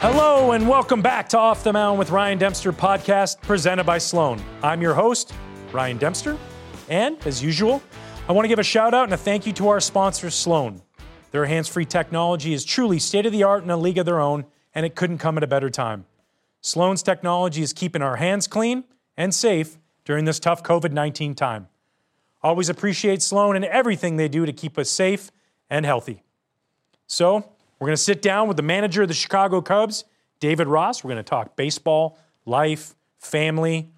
Hello and welcome back to Off the Mound with Ryan Dempster podcast presented by Sloan. I'm your host, Ryan Dempster, and as usual, I want to give a shout out and a thank you to our sponsor, Sloan. Their hands free technology is truly state of the art in a league of their own, and it couldn't come at a better time. Sloan's technology is keeping our hands clean and safe during this tough COVID 19 time. Always appreciate Sloan and everything they do to keep us safe and healthy. So, we're going to sit down with the manager of the Chicago Cubs, David Ross. We're going to talk baseball, life, family,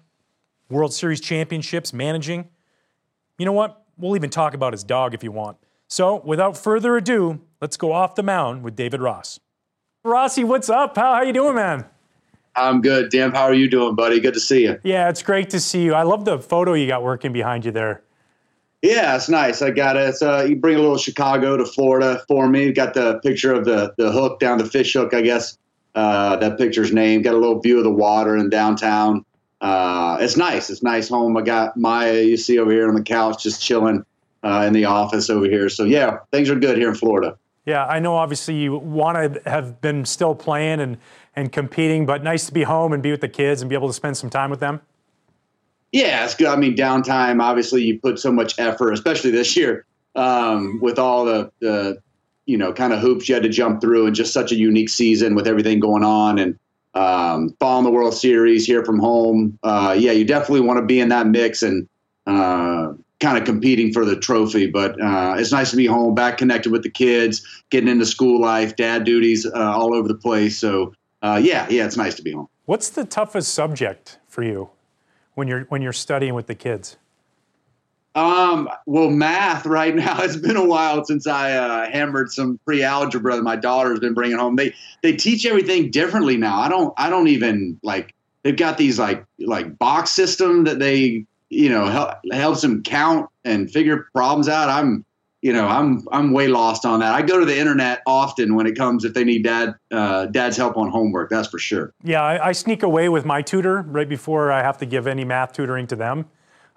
World Series championships, managing. You know what? We'll even talk about his dog if you want. So, without further ado, let's go off the mound with David Ross. Rossi, what's up, pal? How you doing, man? I'm good. Dan, how are you doing, buddy? Good to see you. Yeah, it's great to see you. I love the photo you got working behind you there. Yeah, it's nice. I got it. It's, uh, you bring a little Chicago to Florida for me. Got the picture of the the hook down the fish hook, I guess. Uh, that picture's name. Got a little view of the water in downtown. Uh, it's nice. It's nice home. I got Maya. You see over here on the couch, just chilling uh, in the office over here. So yeah, things are good here in Florida. Yeah, I know. Obviously, you want to have been still playing and and competing, but nice to be home and be with the kids and be able to spend some time with them. Yeah, it's good. I mean, downtime. Obviously, you put so much effort, especially this year, um, with all the, the you know kind of hoops you had to jump through, and just such a unique season with everything going on, and um, following the World Series here from home. Uh, yeah, you definitely want to be in that mix and uh, kind of competing for the trophy. But uh, it's nice to be home, back connected with the kids, getting into school life, dad duties uh, all over the place. So uh, yeah, yeah, it's nice to be home. What's the toughest subject for you? When you're when you're studying with the kids? Um, well, math right now. It's been a while since I uh, hammered some pre-algebra that my daughter's been bringing home. They they teach everything differently now. I don't I don't even like. They've got these like like box system that they you know help, helps them count and figure problems out. I'm you know, I'm I'm way lost on that. I go to the internet often when it comes if they need dad uh, dad's help on homework. That's for sure. Yeah, I, I, sneak away with my tutor right before I have to give any math tutoring to them.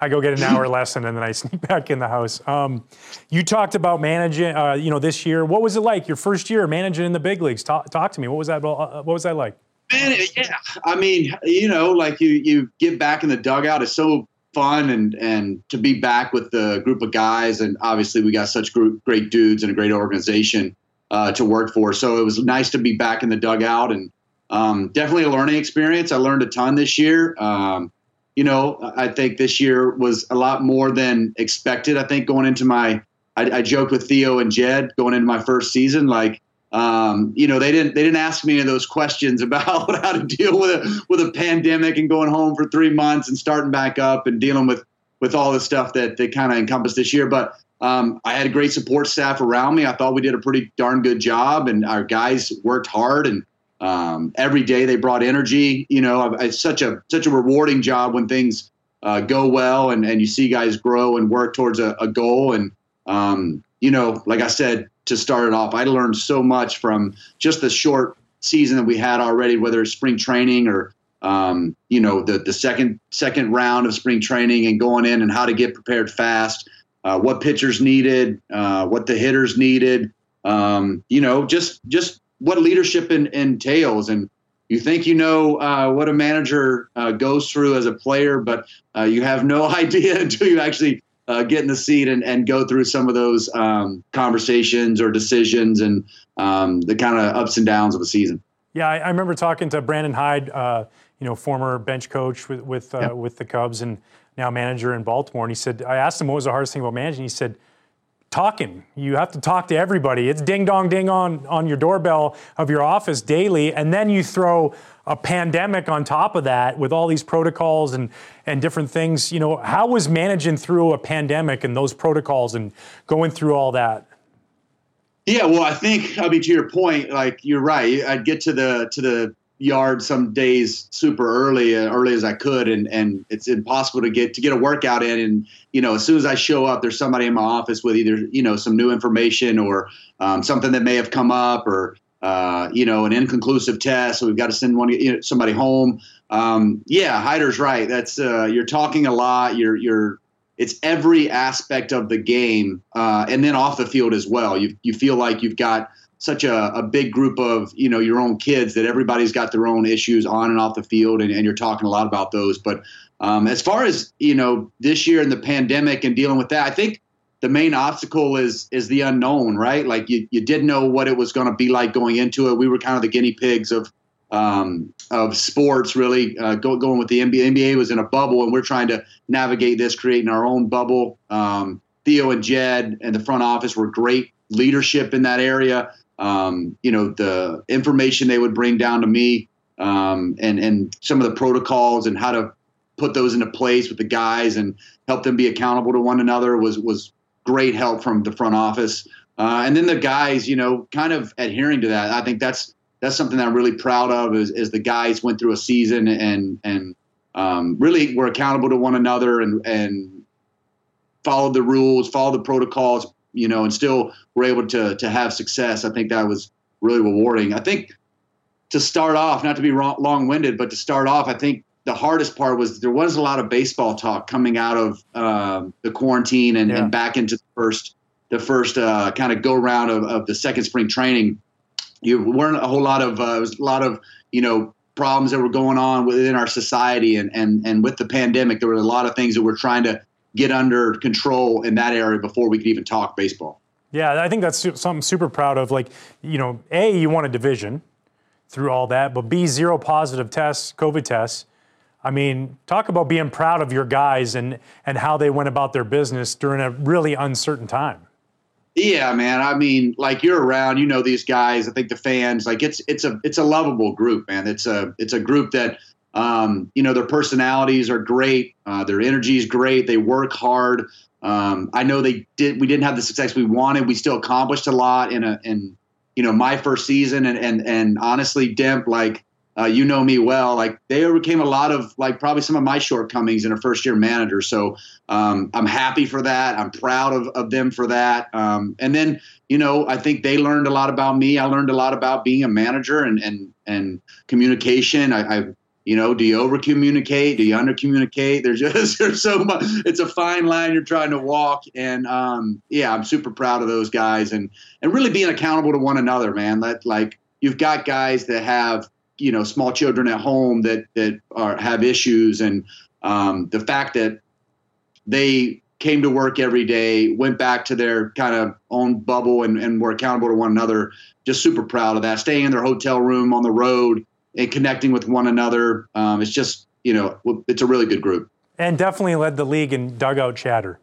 I go get an hour lesson and then I sneak back in the house. Um, you talked about managing, uh, you know, this year. What was it like your first year managing in the big leagues? Talk, talk to me. What was that? Uh, what was that like? Man, yeah. I mean, you know, like you you get back in the dugout is so fun and and to be back with the group of guys. And obviously we got such group, great dudes and a great organization uh, to work for. So it was nice to be back in the dugout and um, definitely a learning experience. I learned a ton this year. Um, you know i think this year was a lot more than expected. I think going into my I, I joked with theo and jed going into my first season like um, you know, they didn't they didn't ask me any of those questions about how to deal with a with a pandemic and going home for three months and starting back up and dealing with with all the stuff that they kind of encompassed this year. But um, I had a great support staff around me. I thought we did a pretty darn good job, and our guys worked hard and. Um, every day they brought energy. You know, it's such a such a rewarding job when things uh, go well and, and you see guys grow and work towards a, a goal. And um, you know, like I said, to start it off. I learned so much from just the short season that we had already, whether it's spring training or um, you know the the second second round of spring training and going in and how to get prepared fast, uh, what pitchers needed, uh, what the hitters needed, um, you know, just just what leadership in, entails and. You think you know uh, what a manager uh, goes through as a player, but uh, you have no idea until you actually uh, get in the seat and, and go through some of those um, conversations or decisions and um, the kind of ups and downs of a season. Yeah, I, I remember talking to Brandon Hyde, uh, you know, former bench coach with with, uh, yeah. with the Cubs and now manager in Baltimore, and he said, I asked him what was the hardest thing about managing. He said, talking. You have to talk to everybody. It's ding dong ding on on your doorbell of your office daily, and then you throw a pandemic on top of that with all these protocols and, and different things. You know, how was managing through a pandemic and those protocols and going through all that? Yeah, well, I think I mean to your point, like you're right. I'd get to the to the yard some days super early, uh, early as I could, and and it's impossible to get to get a workout in. And you know, as soon as I show up, there's somebody in my office with either you know some new information or um, something that may have come up, or uh, you know, an inconclusive test. So we've got to send one you know, somebody home. Um, yeah, Hyder's right. That's uh, you're talking a lot. You're you're it's every aspect of the game, uh, and then off the field as well. You you feel like you've got such a, a big group of you know your own kids that everybody's got their own issues on and off the field, and, and you're talking a lot about those. But um, as far as you know, this year in the pandemic and dealing with that, I think the main obstacle is is the unknown, right? Like you, you didn't know what it was going to be like going into it. We were kind of the guinea pigs of um, of sports, really uh, go, going with the NBA. NBA was in a bubble, and we're trying to navigate this, creating our own bubble. Um, Theo and Jed and the front office were great leadership in that area. Um, you know, the information they would bring down to me, um, and and some of the protocols and how to put those into place with the guys and help them be accountable to one another was was great help from the front office. Uh, and then the guys, you know, kind of adhering to that. I think that's that's something that I'm really proud of. Is, is the guys went through a season and and um, really were accountable to one another and and followed the rules, followed the protocols, you know, and still were able to to have success. I think that was really rewarding. I think to start off, not to be long winded, but to start off, I think the hardest part was there was a lot of baseball talk coming out of um, the quarantine and, yeah. and, back into the first the first uh, kind of go round of, of, the second spring training. You weren't a whole lot of uh, was a lot of you know problems that were going on within our society and and and with the pandemic there were a lot of things that we're trying to get under control in that area before we could even talk baseball. Yeah, I think that's something super proud of. Like you know, a you want a division through all that, but b zero positive tests, COVID tests I mean, talk about being proud of your guys and, and how they went about their business during a really uncertain time. Yeah, man. I mean, like you're around, you know these guys. I think the fans, like it's it's a it's a lovable group, man. It's a it's a group that um, you know their personalities are great, uh, their energy is great. They work hard. Um, I know they did. We didn't have the success we wanted. We still accomplished a lot in a in you know my first season, and and and honestly, Demp, like uh, you know me well. Like they overcame a lot of like probably some of my shortcomings in a first year manager. So um, I'm happy for that. I'm proud of, of them for that. Um, and then you know I think they learned a lot about me. I learned a lot about being a manager and and and communication. I, I you know, do you over communicate? Do you under communicate? There's just there's so much. It's a fine line you're trying to walk, and um, yeah, I'm super proud of those guys, and and really being accountable to one another, man. That like you've got guys that have you know small children at home that that are have issues. And um, the fact that they came to work every day went back to their kind of own bubble and, and were accountable to one another just super proud of that. Staying in their hotel room on the road and connecting with one another um, it's just you know it's a really good group. And definitely led the league in dugout chatter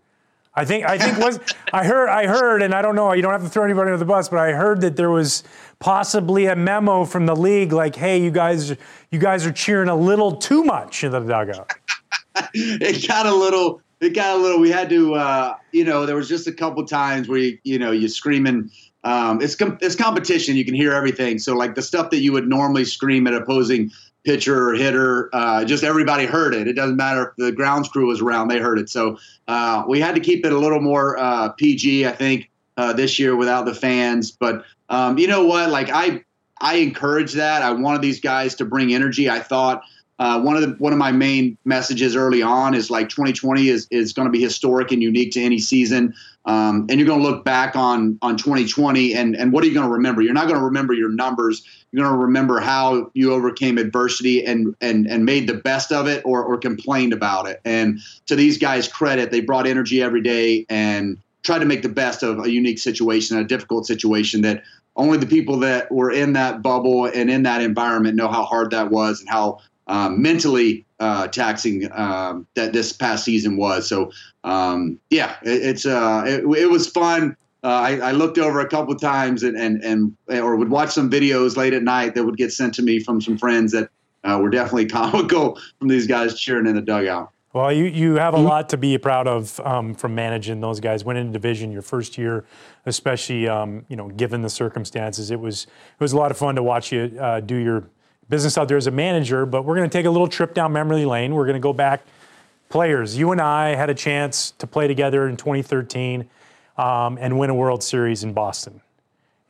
I think I think was I heard I heard and I don't know you don't have to throw anybody under the bus but I heard that there was possibly a memo from the league like hey you guys you guys are cheering a little too much in the dugout. it got a little it got a little we had to uh, you know there was just a couple times where you you know you screaming um, it's com- it's competition you can hear everything so like the stuff that you would normally scream at opposing pitcher or hitter. Uh, just everybody heard it. It doesn't matter if the grounds crew was around; they heard it. So uh, we had to keep it a little more uh, PG, I think, uh, this year without the fans. But um, you know what? Like I, I encourage that. I wanted these guys to bring energy. I thought. Uh, one of the one of my main messages early on is like 2020 is is going to be historic and unique to any season. Um, and you're going to look back on on 2020 and and what are you going to remember? You're not going to remember your numbers. You're going to remember how you overcame adversity and and and made the best of it or or complained about it. And to these guys' credit, they brought energy every day and tried to make the best of a unique situation, a difficult situation that only the people that were in that bubble and in that environment know how hard that was and how um, mentally uh, taxing um, that this past season was. So um, yeah, it, it's uh, it, it, was fun. Uh, I, I, looked over a couple times and, and and or would watch some videos late at night that would get sent to me from some friends that uh, were definitely comical from these guys cheering in the dugout. Well, you, you have a mm-hmm. lot to be proud of um, from managing those guys. Winning a division your first year, especially um, you know given the circumstances, it was it was a lot of fun to watch you uh, do your business out there as a manager. But we're going to take a little trip down memory lane. We're going to go back. Players, you and I had a chance to play together in 2013 um, and win a World Series in Boston,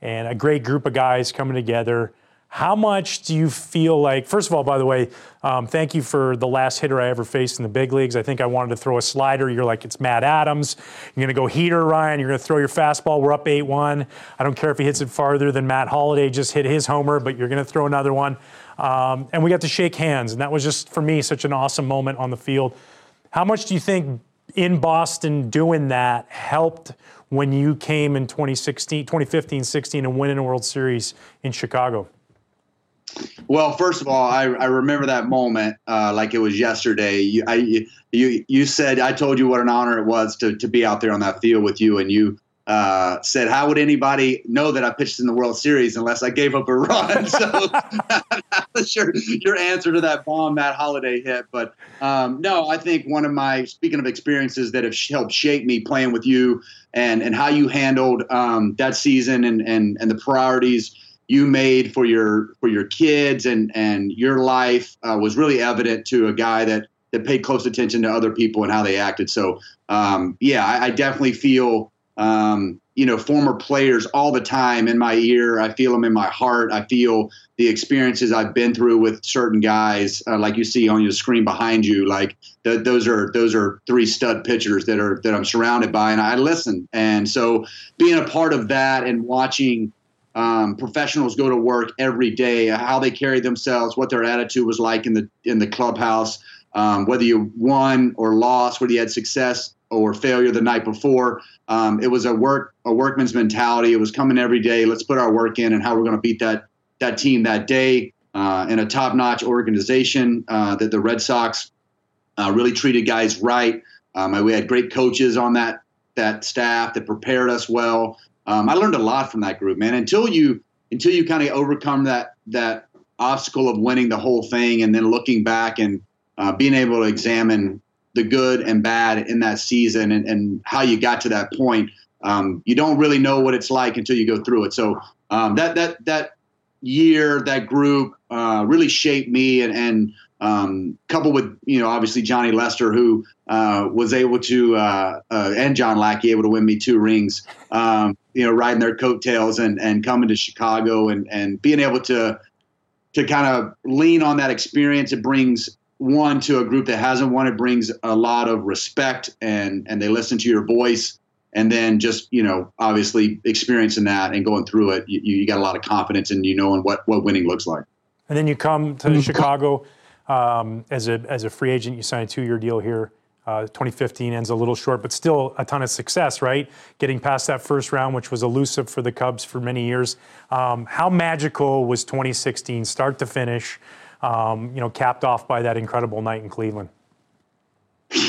and a great group of guys coming together. How much do you feel like, first of all, by the way, um, thank you for the last hitter I ever faced in the big leagues. I think I wanted to throw a slider. You're like, it's Matt Adams. You're going to go heater, Ryan. You're going to throw your fastball. We're up 8 1. I don't care if he hits it farther than Matt Holliday just hit his homer, but you're going to throw another one. Um, and we got to shake hands. And that was just, for me, such an awesome moment on the field. How much do you think in Boston doing that helped when you came in 2016, 2015 16 and winning a World Series in Chicago? Well, first of all, I, I remember that moment uh, like it was yesterday. You, I, you, you said I told you what an honor it was to, to be out there on that field with you, and you uh, said, "How would anybody know that I pitched in the World Series unless I gave up a run?" so that was your your answer to that bomb Matt Holliday hit. But um, no, I think one of my speaking of experiences that have helped shape me playing with you and and how you handled um, that season and and and the priorities you made for your for your kids and and your life uh, was really evident to a guy that that paid close attention to other people and how they acted. So um, yeah, I, I, definitely feel um, you know former players all the time in my ear. I feel them in my heart. I feel the experiences I've been through with certain guys, uh, like you see on your screen behind you. Like the, those are those are three stud pitchers that are that I'm surrounded by, and I listen. And so being a part of that and watching um, professionals go to work every day, how they carry themselves, what their attitude was like in the in the clubhouse, um, whether you won or lost, whether you had success or failure the night before. Um, it was a work a workman's mentality. It was coming every day. Let's put our work in and how we're going to beat that that team that day. Uh, in a top notch organization uh, that the Red Sox uh, really treated guys right. Um, we had great coaches on that that staff that prepared us well. Um, I learned a lot from that group, man. Until you until you kind of overcome that that obstacle of winning the whole thing, and then looking back and uh, being able to examine the good and bad in that season and, and how you got to that point. Um, you don't really know what it's like until you go through it. So um, that that that year, that group uh, really shaped me, and, and um, coupled with you know obviously Johnny Lester, who uh, was able to uh, uh, and John Lackey able to win me two rings. Um, you know, riding their coattails and and coming to Chicago and and being able to to kind of lean on that experience. It brings one to a group that hasn't won. It brings a lot of respect and and they listen to your voice. And then just you know, obviously experiencing that and going through it, you, you got a lot of confidence in you knowing what what winning looks like. And then you come to mm-hmm. Chicago um, as a as a free agent. You sign a two year deal here. Uh, 2015 ends a little short, but still a ton of success, right? Getting past that first round, which was elusive for the Cubs for many years. Um, how magical was 2016, start to finish? Um, you know, capped off by that incredible night in Cleveland.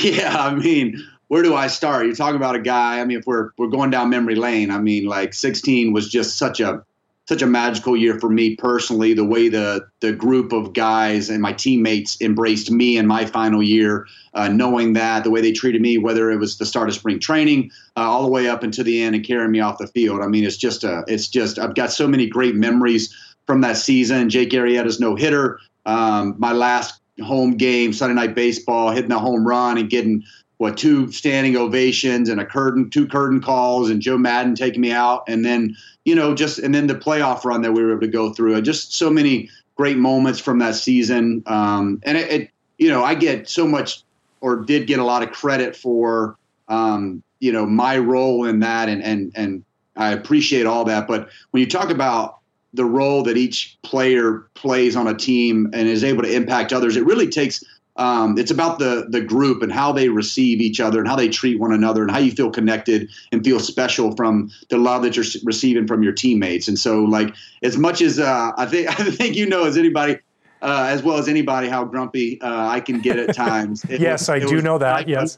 Yeah, I mean, where do I start? You're talking about a guy. I mean, if we're we're going down memory lane, I mean, like 16 was just such a such a magical year for me personally. The way the the group of guys and my teammates embraced me in my final year, uh, knowing that the way they treated me, whether it was the start of spring training, uh, all the way up until the end, and carrying me off the field. I mean, it's just a, it's just I've got so many great memories from that season. Jake Arrieta's no hitter, um, my last home game, Sunday night baseball, hitting a home run and getting what two standing ovations and a curtain, two curtain calls, and Joe Maddon taking me out, and then you know just and then the playoff run that we were able to go through. Just so many great moments from that season, um, and it, it, you know I get so much or did get a lot of credit for um, you know my role in that, and and and I appreciate all that. But when you talk about the role that each player plays on a team and is able to impact others, it really takes um, it's about the the group and how they receive each other and how they treat one another and how you feel connected and feel special from the love that you're receiving from your teammates. And so, like as much as uh, I think I think you know as anybody. Uh, as well as anybody, how grumpy uh, I can get at times. It yes, was, I do know that. Yes,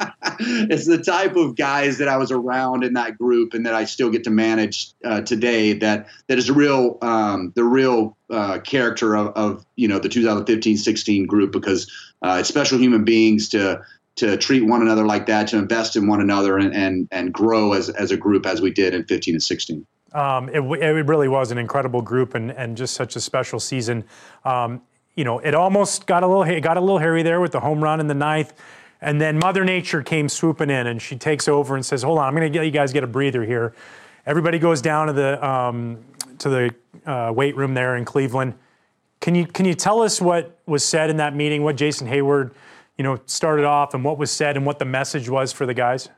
it's the type of guys that I was around in that group and that I still get to manage uh, today. That that is the real um, the real uh, character of, of, you know the 2015-16 group because uh, it's special human beings to to treat one another like that, to invest in one another and and, and grow as as a group as we did in 15 and 16. Um, it, it, really was an incredible group and, and just such a special season. Um, you know, it almost got a little it got a little hairy there with the home run in the ninth. And then Mother Nature came swooping in and she takes over and says, Hold on, I'm going to let you guys get a breather here. Everybody goes down to the, um, to the uh, weight room there in Cleveland. Can you can you tell us what was said in that meeting? What Jason Heyward, you know, started off, and what was said, and what the message was for the guys?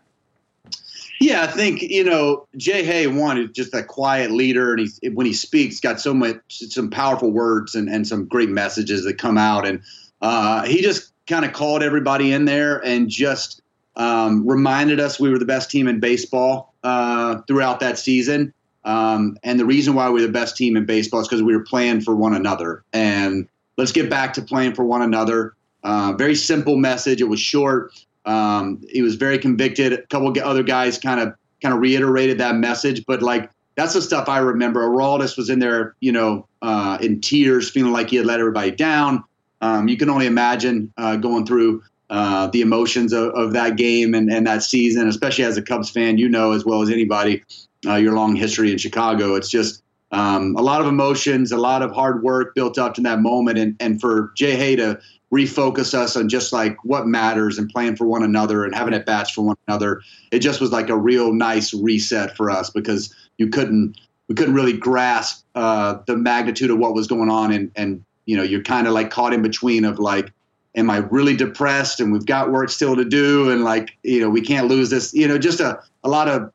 Yeah, I think you know Jay Hay one is just a quiet leader, and he when he speaks, got so much some powerful words and, and some great messages that come out, and uh, he just kind of called everybody in there and just um, reminded us we were the best team in baseball uh, throughout that season. Um, and the reason why we're the best team in baseball is because we were playing for one another. And let's get back to playing for one another. Uh, very simple message. It was short. Um, he was very convicted. A couple other guys kind of kind of reiterated that message, but like that's the stuff I remember. Aroldis was in there, you know, uh, in tears, feeling like he had let everybody down. Um, you can only imagine uh, going through uh, the emotions of, of, that game and, and that season, especially as a Cubs fan, you know as well as anybody uh, your long history in Chicago. It's just um, a lot of emotions, a lot of hard work built up to that moment, and and for Jay Hay to refocus us on just like what matters and playing for one another and having at bats for one another. It just was like a real nice reset for us because you couldn't we couldn't really grasp uh, the magnitude of what was going on and and you know you're kind of like caught in between of like am I really depressed and we've got work still to do and like you know we can't lose this you know just a, a lot of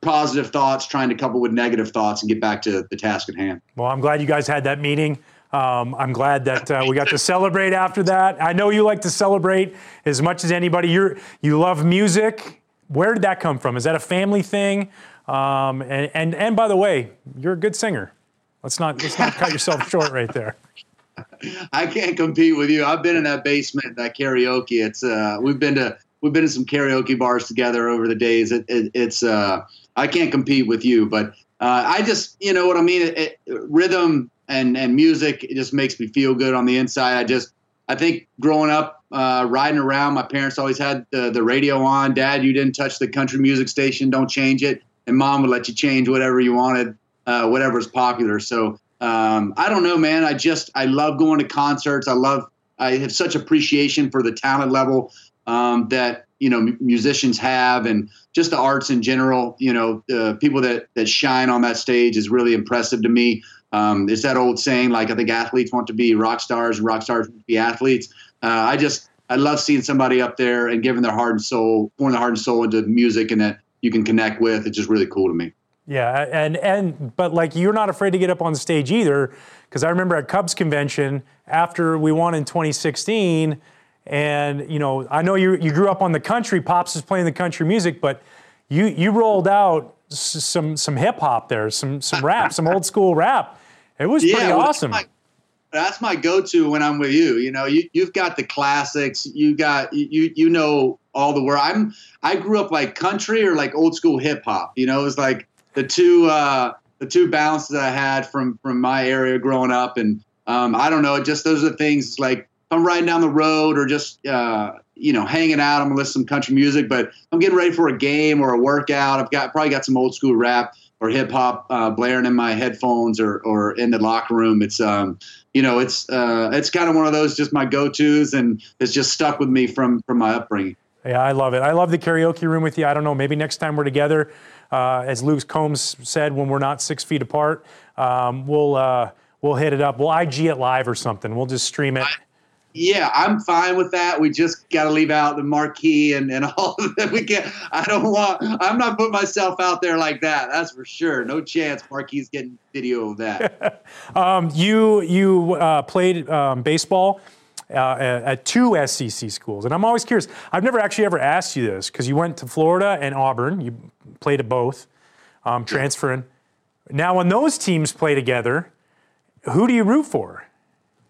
positive thoughts trying to couple with negative thoughts and get back to the task at hand. Well, I'm glad you guys had that meeting. Um, I'm glad that uh, we got to celebrate after that. I know you like to celebrate as much as anybody. You you love music. Where did that come from? Is that a family thing? Um, and, and and by the way, you're a good singer. Let's not let's not cut yourself short right there. I can't compete with you. I've been in that basement, that karaoke. It's uh, we've been to we've been to some karaoke bars together over the days. It, it, it's uh, I can't compete with you, but uh, I just you know what I mean. It, rhythm and and music it just makes me feel good on the inside. I just I think growing up uh, riding around, my parents always had the, the radio on. Dad, you didn't touch the country music station. Don't change it. And mom would let you change whatever you wanted, uh, whatever's popular. So um, I don't know, man. I just I love going to concerts. I love I have such appreciation for the talent level um, that you know musicians have, and just the arts in general. You know, uh, people that that shine on that stage is really impressive to me. Um, it's that old saying, like I think athletes want to be rock stars, and rock stars want to be athletes. Uh, I just I love seeing somebody up there and giving their heart and soul, pouring their heart and soul into music, and that you can connect with. It's just really cool to me. Yeah, and and but like you're not afraid to get up on stage either, because I remember at Cubs convention after we won in 2016, and you know I know you you grew up on the country. Pops is playing the country music, but you you rolled out some some hip hop there, some some rap, some old school rap. It was pretty well, awesome. That's my, that's my go-to when I'm with you. You know, you you've got the classics. You got you you know all the word. I'm I grew up like country or like old school hip hop. You know, it was like the two uh, the two balances I had from from my area growing up, and um, I don't know, just those are the things like I'm riding down the road or just uh, you know hanging out, I'm gonna listen to some country music. But I'm getting ready for a game or a workout. I've got probably got some old school rap or hip hop uh, blaring in my headphones or or in the locker room. It's um you know it's uh, it's kind of one of those just my go tos, and it's just stuck with me from from my upbringing. Yeah, I love it. I love the karaoke room with you. I don't know, maybe next time we're together, uh, as Luke Combs said, when we're not six feet apart, um, we'll uh, we'll hit it up. We'll IG it live or something. We'll just stream it. I, yeah, I'm fine with that. We just got to leave out the marquee and, and all of that. We can't. I don't want. I'm not putting myself out there like that. That's for sure. No chance. Marquee's getting video of that. um, you you uh, played um, baseball uh, at two SEC schools. And I'm always curious. I've never actually ever asked you this because you went to Florida and Auburn. You played at both, um, transferring. Now, when those teams play together, who do you root for?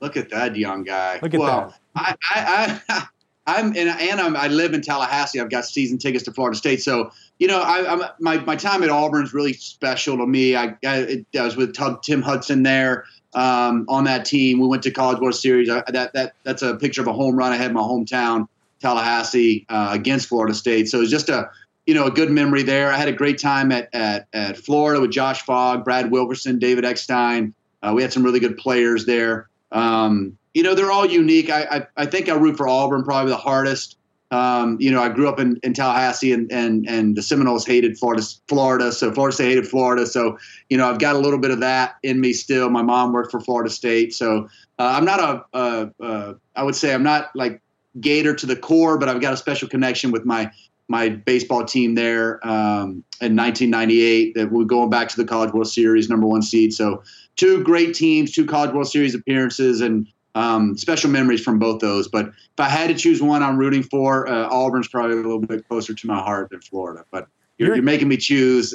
Look at that young guy. Look at well, that. I, I, I, I'm and, and I'm, i live in Tallahassee. I've got season tickets to Florida State, so you know, I, am my my time at Auburn is really special to me. I I, I was with Tim Hudson there um, on that team. We went to College World Series. I, that that that's a picture of a home run I had in my hometown, Tallahassee, uh, against Florida State. So it's just a you know a good memory there. I had a great time at at, at Florida with Josh Fogg, Brad Wilkerson, David Eckstein. Uh, we had some really good players there. Um, you know, they're all unique. I, I, I think I root for Auburn probably the hardest. Um, you know, I grew up in, in Tallahassee, and, and and the Seminoles hated Florida, Florida. So Florida State hated Florida. So you know, I've got a little bit of that in me still. My mom worked for Florida State, so uh, I'm not a, a, a. I would say I'm not like Gator to the core, but I've got a special connection with my my baseball team there um, in 1998. That we're going back to the College World Series, number one seed. So two great teams, two College World Series appearances, and um, special memories from both those. But if I had to choose one, I'm rooting for uh, Auburn's probably a little bit closer to my heart than Florida. But you're, you're making me choose.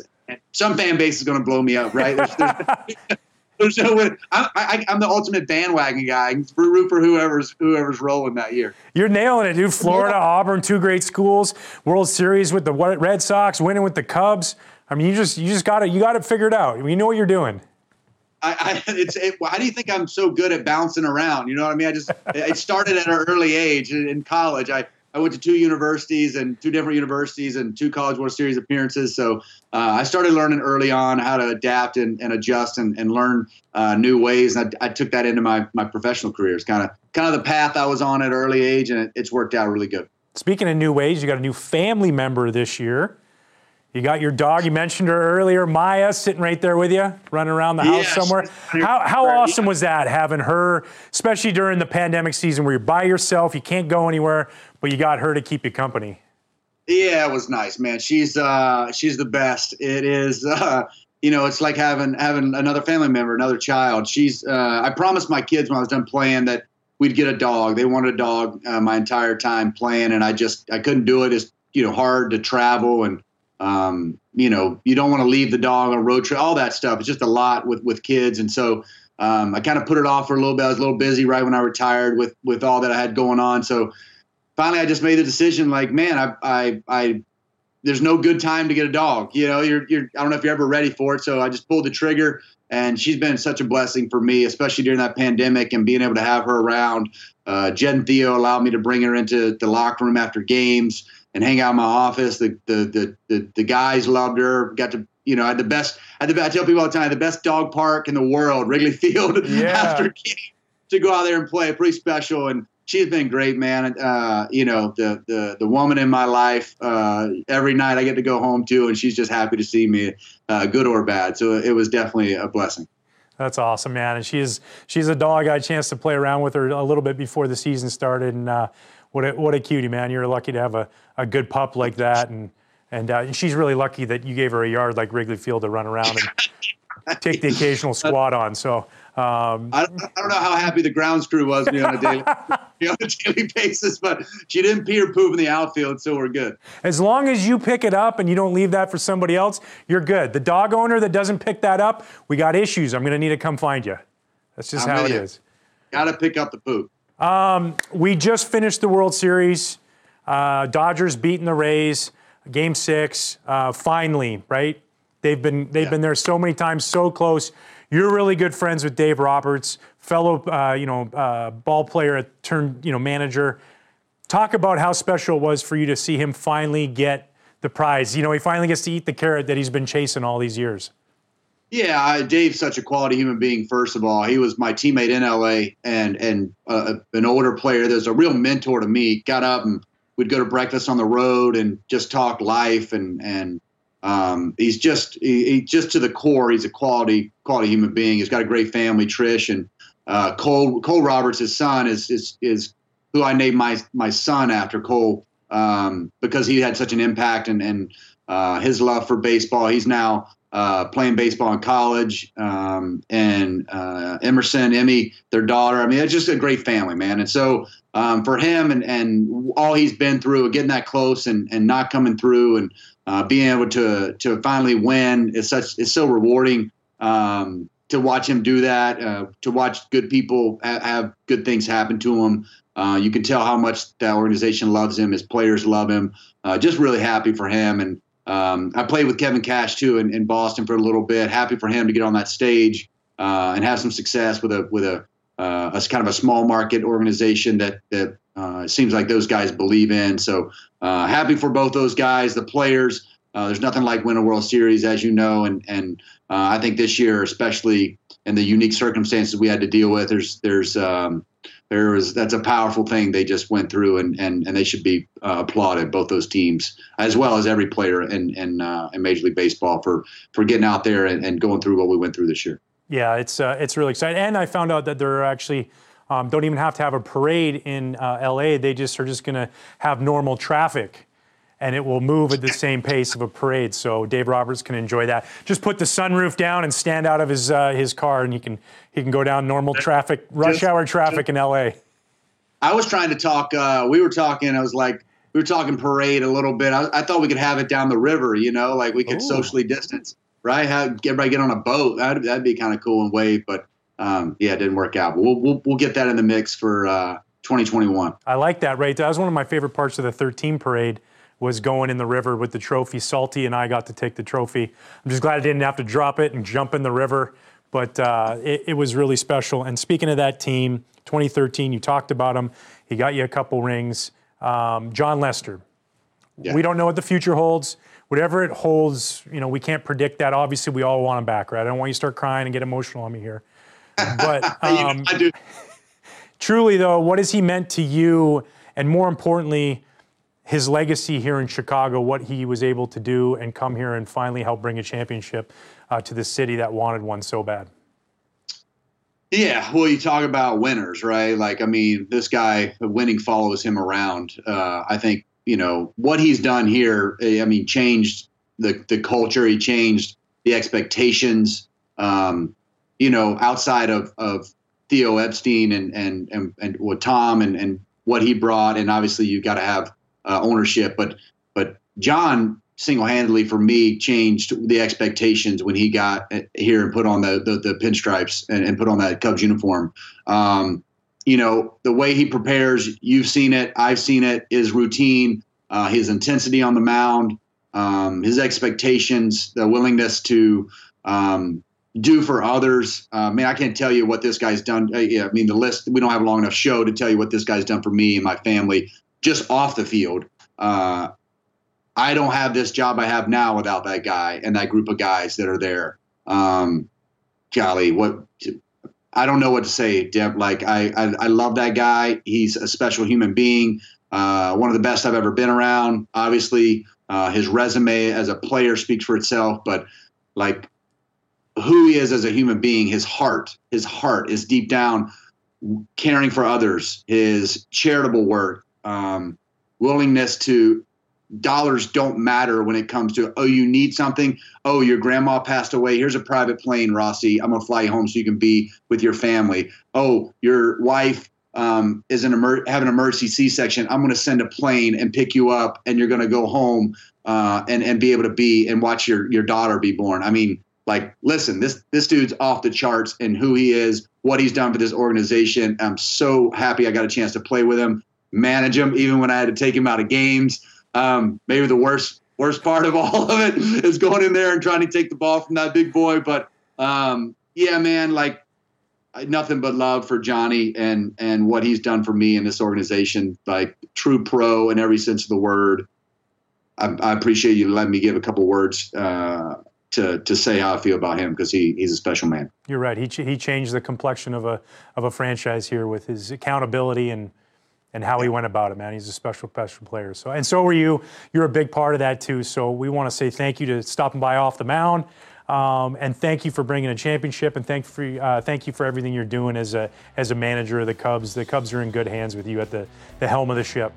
Some fan base is going to blow me up, right? There's, there's, there's no way. I'm, I, am the ultimate bandwagon guy. Root for whoever's whoever's rolling that year. You're nailing it, dude. Florida, Auburn, two great schools. World Series with the Red Sox, winning with the Cubs. I mean, you just you just got it. You got it figured out. You know what you're doing. I, I it's it, how do you think I'm so good at bouncing around? You know what I mean? I just it started at an early age in college. I I went to two universities and two different universities and two College World Series appearances. So uh, I started learning early on how to adapt and, and adjust and, and learn uh, new ways. And I, I, took that into my, my professional career. It's kind of kind of the path I was on at early age, and it, it's worked out really good. Speaking of new ways, you got a new family member this year. You got your dog. You mentioned her earlier, Maya, sitting right there with you, running around the house somewhere. How, how awesome was that having her, especially during the pandemic season where you're by yourself, you can't go anywhere, but you got her to keep you company? Yeah, it was nice, man. She's uh, she's the best. It is. Uh, you know, it's like having having another family member, another child. She's. Uh, I promised my kids when I was done playing that we'd get a dog. They wanted a dog uh, my entire time playing, and I just I couldn't do it. It's you know hard to travel and um, you know, you don't want to leave the dog on a road trip, all that stuff. It's just a lot with, with kids. And so um, I kind of put it off for a little bit. I was a little busy right when I retired with, with all that I had going on. So finally I just made the decision like, man, I, I, I, there's no good time to get a dog. You know, you're, you're, I don't know if you're ever ready for it. So I just pulled the trigger and she's been such a blessing for me, especially during that pandemic and being able to have her around. Uh, Jed and Theo allowed me to bring her into the locker room after games and hang out in my office. The the the the, the guys loved her. Got to you know I had the best. I, had the, I tell people all the time the best dog park in the world, Wrigley Field. Yeah. after game to go out there and play, pretty special. And she's been great, man. Uh, you know the the the woman in my life. Uh, every night I get to go home to, and she's just happy to see me, uh, good or bad. So it was definitely a blessing. That's awesome, man. And she's she's a dog. I had a chance to play around with her a little bit before the season started, and uh, what a, what a cutie, man. You're lucky to have a, a good pup like that. And, and, uh, and she's really lucky that you gave her a yard like Wrigley Field to run around and take the occasional squat on. So, um, I, don't, I, don't, know how happy the grounds crew was me on a daily, on a daily basis, but she didn't pee or poop in the outfield, so we're good. As long as you pick it up and you don't leave that for somebody else, you're good. The dog owner that doesn't pick that up, we got issues. I'm going to need to come find you. That's just I'm how it you. is. Got to pick up the poop. Um, we just finished the World Series. Uh, Dodgers beating the Rays, Game Six. Uh, finally, right? They've been they've yeah. been there so many times, so close. You're really good friends with Dave Roberts, fellow uh, you know uh, ball player turned you know manager. Talk about how special it was for you to see him finally get the prize. You know, he finally gets to eat the carrot that he's been chasing all these years. Yeah, I, Dave's such a quality human being. First of all, he was my teammate in LA and and uh, an older player. There's a real mentor to me. Got up and we'd go to breakfast on the road and just talk life and and um, he's just he, he, just to the core. He's a quality quality human being. He's got a great family. Trish and uh, Cole Cole Roberts, his son, is is is who I named my my son after Cole um, because he had such an impact and and uh, his love for baseball. He's now uh, playing baseball in college, um, and uh, Emerson, Emmy, their daughter. I mean, it's just a great family, man. And so um, for him and, and all he's been through, getting that close and, and not coming through, and uh, being able to to finally win is such is so rewarding. Um, to watch him do that, uh, to watch good people ha- have good things happen to him. Uh, you can tell how much that organization loves him. His players love him. Uh, just really happy for him and um, I played with Kevin Cash too in, in Boston for a little bit. Happy for him to get on that stage uh, and have some success with a with a, uh, a kind of a small market organization that that uh, seems like those guys believe in. So uh, happy for both those guys, the players. Uh, there's nothing like win a World Series, as you know, and and uh, I think this year, especially and the unique circumstances we had to deal with. There's there's um, there was that's a powerful thing they just went through, and and, and they should be uh, applauded both those teams as well as every player in in, uh, in Major League Baseball for for getting out there and, and going through what we went through this year. Yeah, it's uh, it's really exciting, and I found out that they're actually. Um, don't even have to have a parade in uh, LA. They just are just going to have normal traffic and it will move at the same pace of a parade. So Dave Roberts can enjoy that. Just put the sunroof down and stand out of his uh, his car, and he can he can go down normal traffic, rush just, hour traffic just, in LA. I was trying to talk. Uh, we were talking. I was like, we were talking parade a little bit. I, I thought we could have it down the river. You know, like we could Ooh. socially distance, right? Have everybody get on a boat. That'd, that'd be kind of cool and wave. But um, yeah, it didn't work out. But we'll, we'll we'll get that in the mix for. Uh, 2021. I like that, right? That was one of my favorite parts of the 13 parade was going in the river with the trophy. Salty and I got to take the trophy. I'm just glad I didn't have to drop it and jump in the river, but uh, it, it, was really special. And speaking of that team, 2013, you talked about him. He got you a couple rings. Um, Jon Lester. Yeah. We don't know what the future holds. Whatever it holds, you know, we can't predict that. Obviously, we all want him back, right? I don't want you to start crying and get emotional on me here. But um, I do. truly, though, what has he meant to you? And more importantly, his legacy here in Chicago, what he was able to do and come here and finally help bring a championship uh, to the city that wanted one so bad. Yeah, well, you talk about winners, right? Like, I mean, this guy, winning follows him around. Uh, I think you know what he's done here. I mean, changed the the culture. He changed the expectations. Um, you know, outside of of Theo Epstein and and and and Tom and and what he brought, and obviously you've got to have uh, ownership. But but Jon single handedly for me changed the expectations when he got here and put on the the, the pinstripes and, and, put on that Cubs uniform. Um, you know the way he prepares, you've seen it, I've seen it. His routine, uh, his intensity on the mound, um, his expectations, the willingness to um, do for others. Uh, man, I can't tell you what this guy's done. Uh, yeah, I mean, the list, we don't have a long enough show to tell you what this guy's done for me and my family just off the field. Uh, I don't have this job I have now without that guy and that group of guys that are there. Um, golly, what I don't know what to say, Demp. Like I, I, I love that guy. He's a special human being. Uh, one of the best I've ever been around. Obviously, uh, his resume as a player speaks for itself. But like who he is as a human being, his heart, his heart is deep down caring for others. His charitable work, um, willingness to dollars don't matter when it comes to oh you need something? Oh your grandma passed away. Here's a private plane rossi. I'm gonna fly you home so you can be with your family. Oh your wife um, is an emer- have an emergency c-section. I'm gonna send a plane and pick you up and you're gonna go home uh, and and be able to be and watch your your daughter be born. I mean like listen this this dude's off the charts and who he is what he's done for this organization. I'm so happy i got a chance to play with him manage him, even when I had to take him out of games. Um, maybe the worst worst part of all of it is going in there and trying to take the ball from that big boy. But um, yeah, man, like nothing but love for Johnny and and what he's done for me in this organization. Like true pro in every sense of the word. I, I appreciate you letting me give a couple words. Uh, to, to say how I feel about him because he, he's a special man. You're right. He, ch- he changed the complexion of a of a franchise here with his accountability and and how he went about it, man. He's a special, special player. So, and so were you. You're a big part of that too. So we want to say thank you to stopping by off the mound, um, and thank you for bringing a championship, and thank for uh, thank you for everything you're doing as a as a manager of the Cubs. The Cubs are in good hands with you at the the helm of the ship.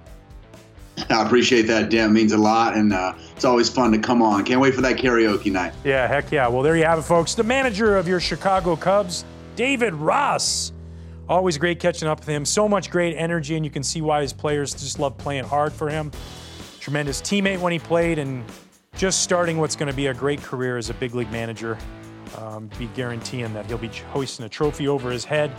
I appreciate that. It means a lot, and uh, it's always fun to come on. Can't wait for that karaoke night. Yeah, heck yeah. Well, there you have it, folks. The manager of your Chicago Cubs, David Ross. Always great catching up with him. So much great energy, and you can see why his players just love playing hard for him. Tremendous teammate when he played, and just starting what's going to be a great career as a big league manager. Um, be guaranteeing that he'll be hoisting a trophy over his head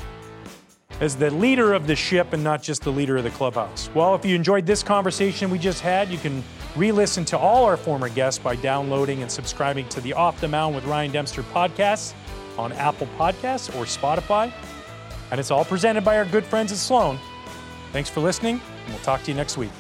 as the leader of the ship and not just the leader of the clubhouse. Well, if you enjoyed this conversation we just had, you can re listen to all our former guests by downloading and subscribing to the Off the Mound with Ryan Dempster podcast on Apple Podcasts or Spotify. And it's all presented by our good friends at Sloan. Thanks for listening, and we'll talk to you next week.